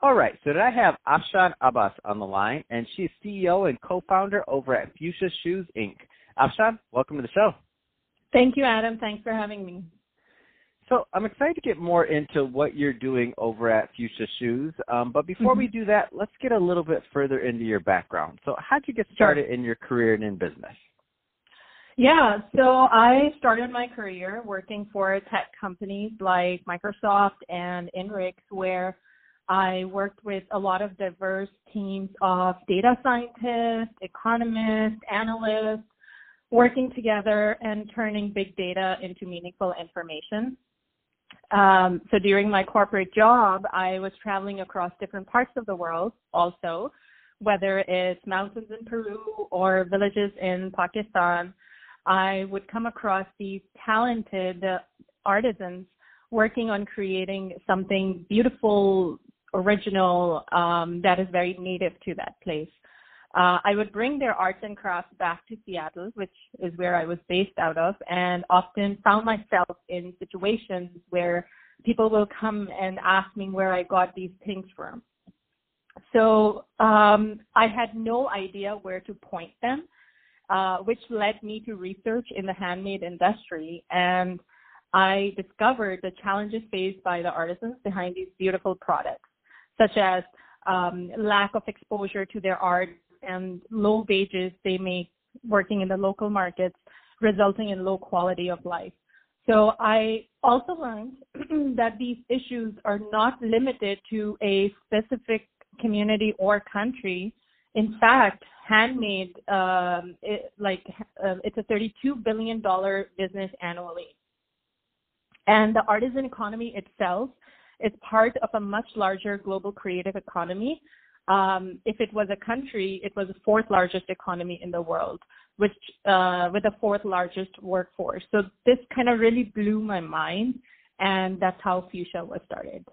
All right, so today I have Afshan Abbas on the line, and she's CEO and co-founder over at Fuchsia Shoes, Inc. Afshan, welcome to the show. Thank you, Adam. Thanks for having me. So I'm excited to get more into what you're doing over at Fuchsia Shoes. Um, but before mm-hmm. we do that, let's get a little bit further into your background. So how'd you get started sure. in your career and in business? Yeah, so I started my career working for tech companies like Microsoft and Inrix, where I worked with a lot of diverse teams of data scientists, economists, analysts, working together and turning big data into meaningful information. Um, so during my corporate job, I was traveling across different parts of the world also, whether it's mountains in Peru or villages in Pakistan. I would come across these talented artisans working on creating something beautiful, original, um, that is very native to that place. Uh, I would bring their arts and crafts back to Seattle, which is where I was based out of, and often found myself in situations where people will come and ask me where I got these things from. So um, I had no idea where to point them, uh, which led me to research in the handmade industry. And I discovered the challenges faced by the artisans behind these beautiful products, such as um, lack of exposure to their art and low wages they make working in the local markets, resulting in low quality of life. So I also learned that these issues are not limited to a specific community or country. In fact, handmade, um, it, like uh, it's a 32 billion dollar business annually, and the artisan economy itself is part of a much larger global creative economy um, if it was a country, it was the fourth largest economy in the world, which uh, with the fourth largest workforce. So this kind of really blew my mind, and that's how Fuchsia was started.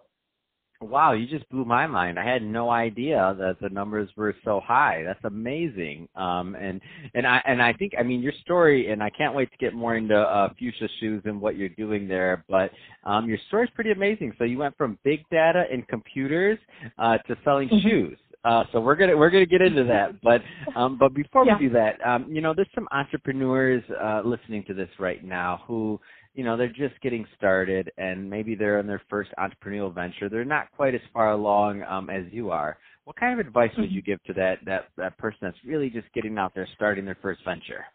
Wow, you just blew my mind. I had no idea that the numbers were so high. That's amazing. Um, and and I and I think I mean your story, and I can't wait to get more into uh, Fuchsia shoes and what you're doing there. But um, your story is pretty amazing. So you went from big data and computers uh, to selling mm-hmm. shoes. Uh, so we're gonna we're gonna get into that, but um, but before yeah. we do that, um, you know, there's some entrepreneurs uh, listening to this right now who, you know, they're just getting started and maybe they're in their first entrepreneurial venture. They're not quite as far along um, as you are. What kind of advice would you mm-hmm. give to that that that person that's really just getting out there, starting their first venture?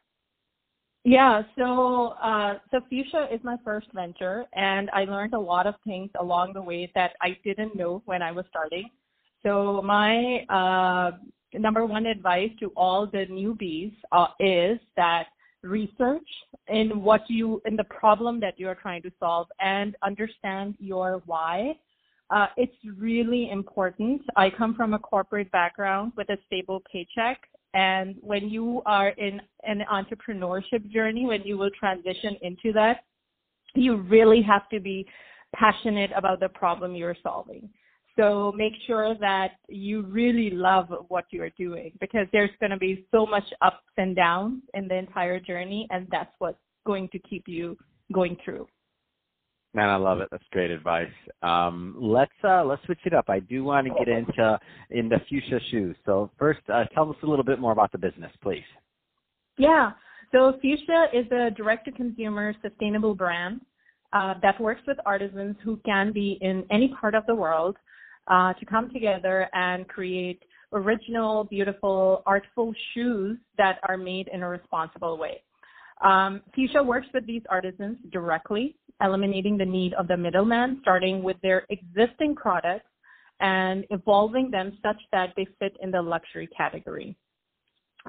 Yeah, so uh, so Fuchsia is my first venture, and I learned a lot of things along the way that I didn't know when I was starting. So my uh, number one advice to all the newbies uh, is that research in what you in the problem that you're trying to solve and understand your why. Uh, it's really important. I come from a corporate background with a stable paycheck. And when you are in an entrepreneurship journey, when you will transition into that, you really have to be passionate about the problem you're solving. So make sure that you really love what you're doing because there's going to be so much ups and downs in the entire journey, and that's what's going to keep you going through. Man, I love it. That's great advice. Um, let's uh, let's switch it up. I do want to get into into Fuchsia shoes. So first, uh, tell us a little bit more about the business, please. Yeah. So Fuchsia is a direct-to-consumer sustainable brand uh, that works with artisans who can be in any part of the world uh, to come together and create original, beautiful, artful shoes that are made in a responsible way. Um, Fuchsia works with these artisans directly, eliminating the need of the middleman, starting with their existing products and evolving them such that they fit in the luxury category.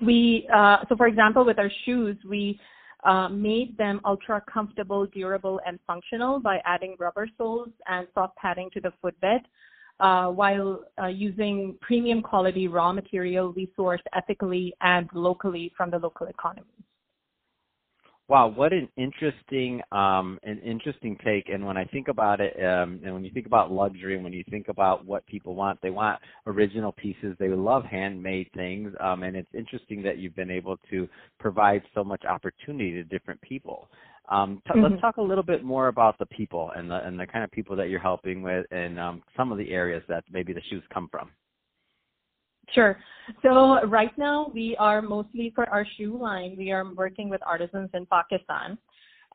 We, uh, so for example, with our shoes, we uh, made them ultra comfortable, durable, and functional by adding rubber soles and soft padding to the footbed uh, while uh, using premium quality raw material we source ethically and locally from the local economy. Wow, what an interesting, um, an interesting take. And when I think about it, um, and when you think about luxury, and when you think about what people want, they want original pieces. They love handmade things, um, and it's interesting that you've been able to provide so much opportunity to different people. Um, t- mm-hmm. Let's talk a little bit more about the people and the and the kind of people that you're helping with, and um, some of the areas that maybe the shoes come from. Sure. So right now we are mostly for our shoe line, we are working with artisans in Pakistan.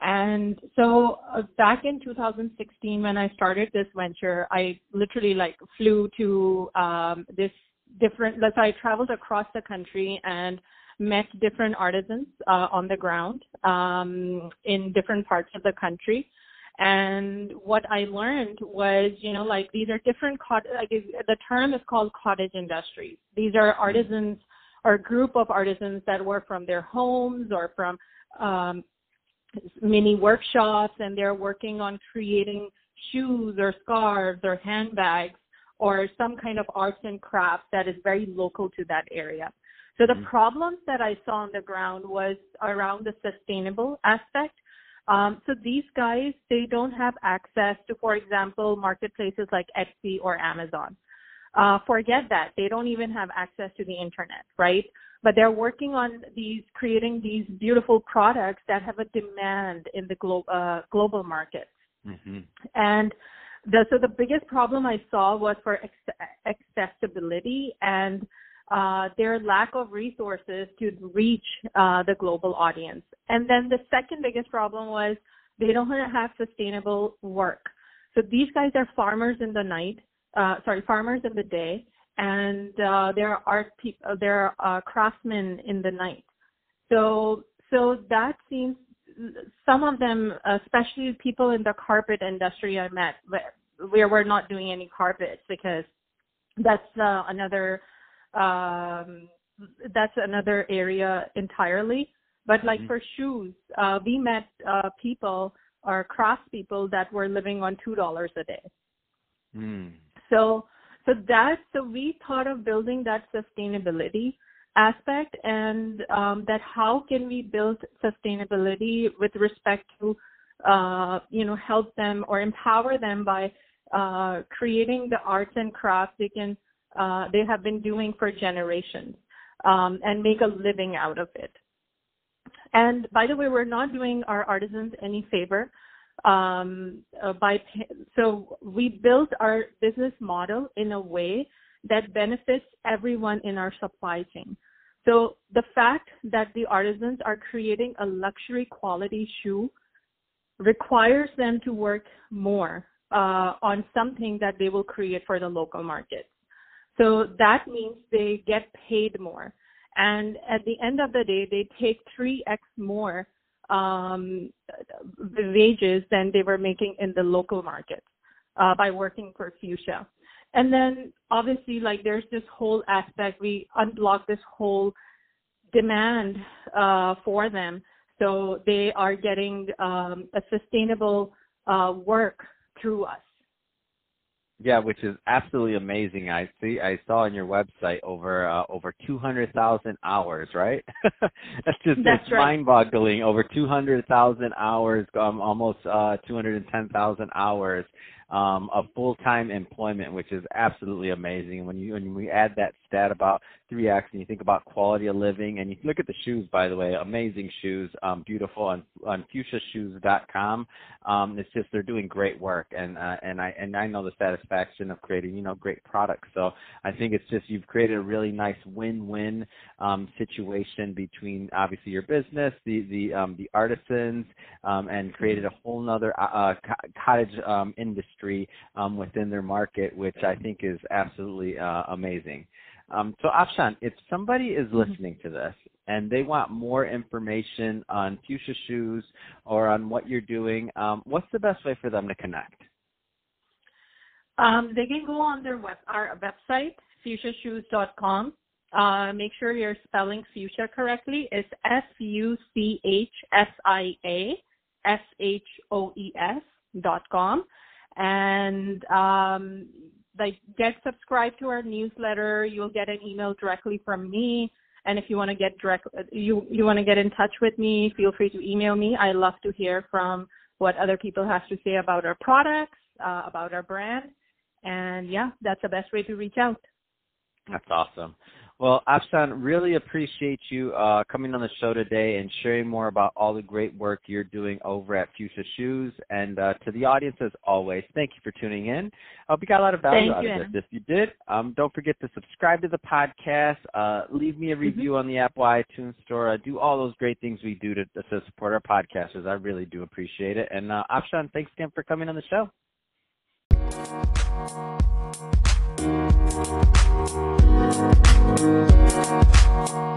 And so uh, back in 2016 when I started this venture, I literally like flew to um, this different, like I traveled across the country and met different artisans uh, on the ground um, in different parts of the country. And what I learned was, you know, like these are different, like the term is called cottage industries. These are mm-hmm. artisans or a group of artisans that work from their homes or from um, mini workshops and they're working on creating shoes or scarves or handbags or some kind of arts and crafts that is very local to that area. So the mm-hmm. problems that I saw on the ground was around the sustainable aspect um, so these guys, they don't have access to, for example, marketplaces like Etsy or Amazon. Uh, forget that. They don't even have access to the internet, right? But they're working on these, creating these beautiful products that have a demand in the glo- uh, global market. Mm-hmm. And the, so the biggest problem I saw was for ex- accessibility and uh, their lack of resources to reach uh, the global audience. And then the second biggest problem was they don't have sustainable work. So these guys are farmers in the night, uh, sorry, farmers in the day, and uh, there are people, uh, there are craftsmen in the night. So so that seems some of them, especially people in the carpet industry I met, where we're not doing any carpets because that's uh, another um, that's another area entirely. But like mm-hmm. for shoes, uh, we met uh, people or craft people that were living on two dollars a day. Mm. So so that so we thought of building that sustainability aspect and um, that how can we build sustainability with respect to uh, you know help them or empower them by uh, creating the arts and crafts they can uh, they have been doing for generations um, and make a living out of it. And by the way, we're not doing our artisans any favor. Um, uh, by so we built our business model in a way that benefits everyone in our supply chain. So the fact that the artisans are creating a luxury quality shoe requires them to work more uh, on something that they will create for the local market. So that means they get paid more. And at the end of the day, they take 3x more um, wages than they were making in the local market uh, by working for Fuchsia. And then obviously, like there's this whole aspect, we unblock this whole demand uh, for them. So they are getting um, a sustainable uh, work through us. Yeah, which is absolutely amazing. I see. I saw on your website over uh, over 200,000 hours, right? That's just That's right. mind-boggling. Over 200,000 hours, um, almost uh, 210,000 hours um, of full-time employment, which is absolutely amazing. When you when we add that stat about 3x and you think about quality of living, and you look at the shoes, by the way, amazing shoes, um, beautiful on on fuchsiashoes.com. Um, it's just they're doing great work, and uh, and I and I know the satisfaction of creating you know great products. So I think it's just you've created a really nice win-win um, situation between obviously your business, the the um, the artisans, um, and created a whole nother uh, cottage um, industry industry um, within their market, which I think is absolutely uh, amazing. Um, so, Afshan, if somebody is mm-hmm. listening to this and they want more information on Fuchsia Shoes or on what you're doing, um, what's the best way for them to connect? Um, they can go on their web, our website, fuchsiashoes.com. Uh, make sure you're spelling fuchsia correctly. It's F U C H S I A S H O E S dot com and um, like get subscribed to our newsletter. You'll get an email directly from me. And if you want to get direct, you you want to get in touch with me, feel free to email me. I love to hear from what other people have to say about our products, uh, about our brand, and yeah, that's the best way to reach out. That's awesome. Well, Afshan, really appreciate you uh, coming on the show today and sharing more about all the great work you're doing over at Fuchsia Shoes. And uh, to the audience, as always, thank you for tuning in. I hope you got a lot of value thank out you, of this. If you did, um, don't forget to subscribe to the podcast, uh, leave me a mm-hmm. review mm-hmm. on the Apple iTunes Store, uh, do all those great things we do to, to support our podcasters. I really do appreciate it. And uh, Afshan, thanks again for coming on the show. Thank you.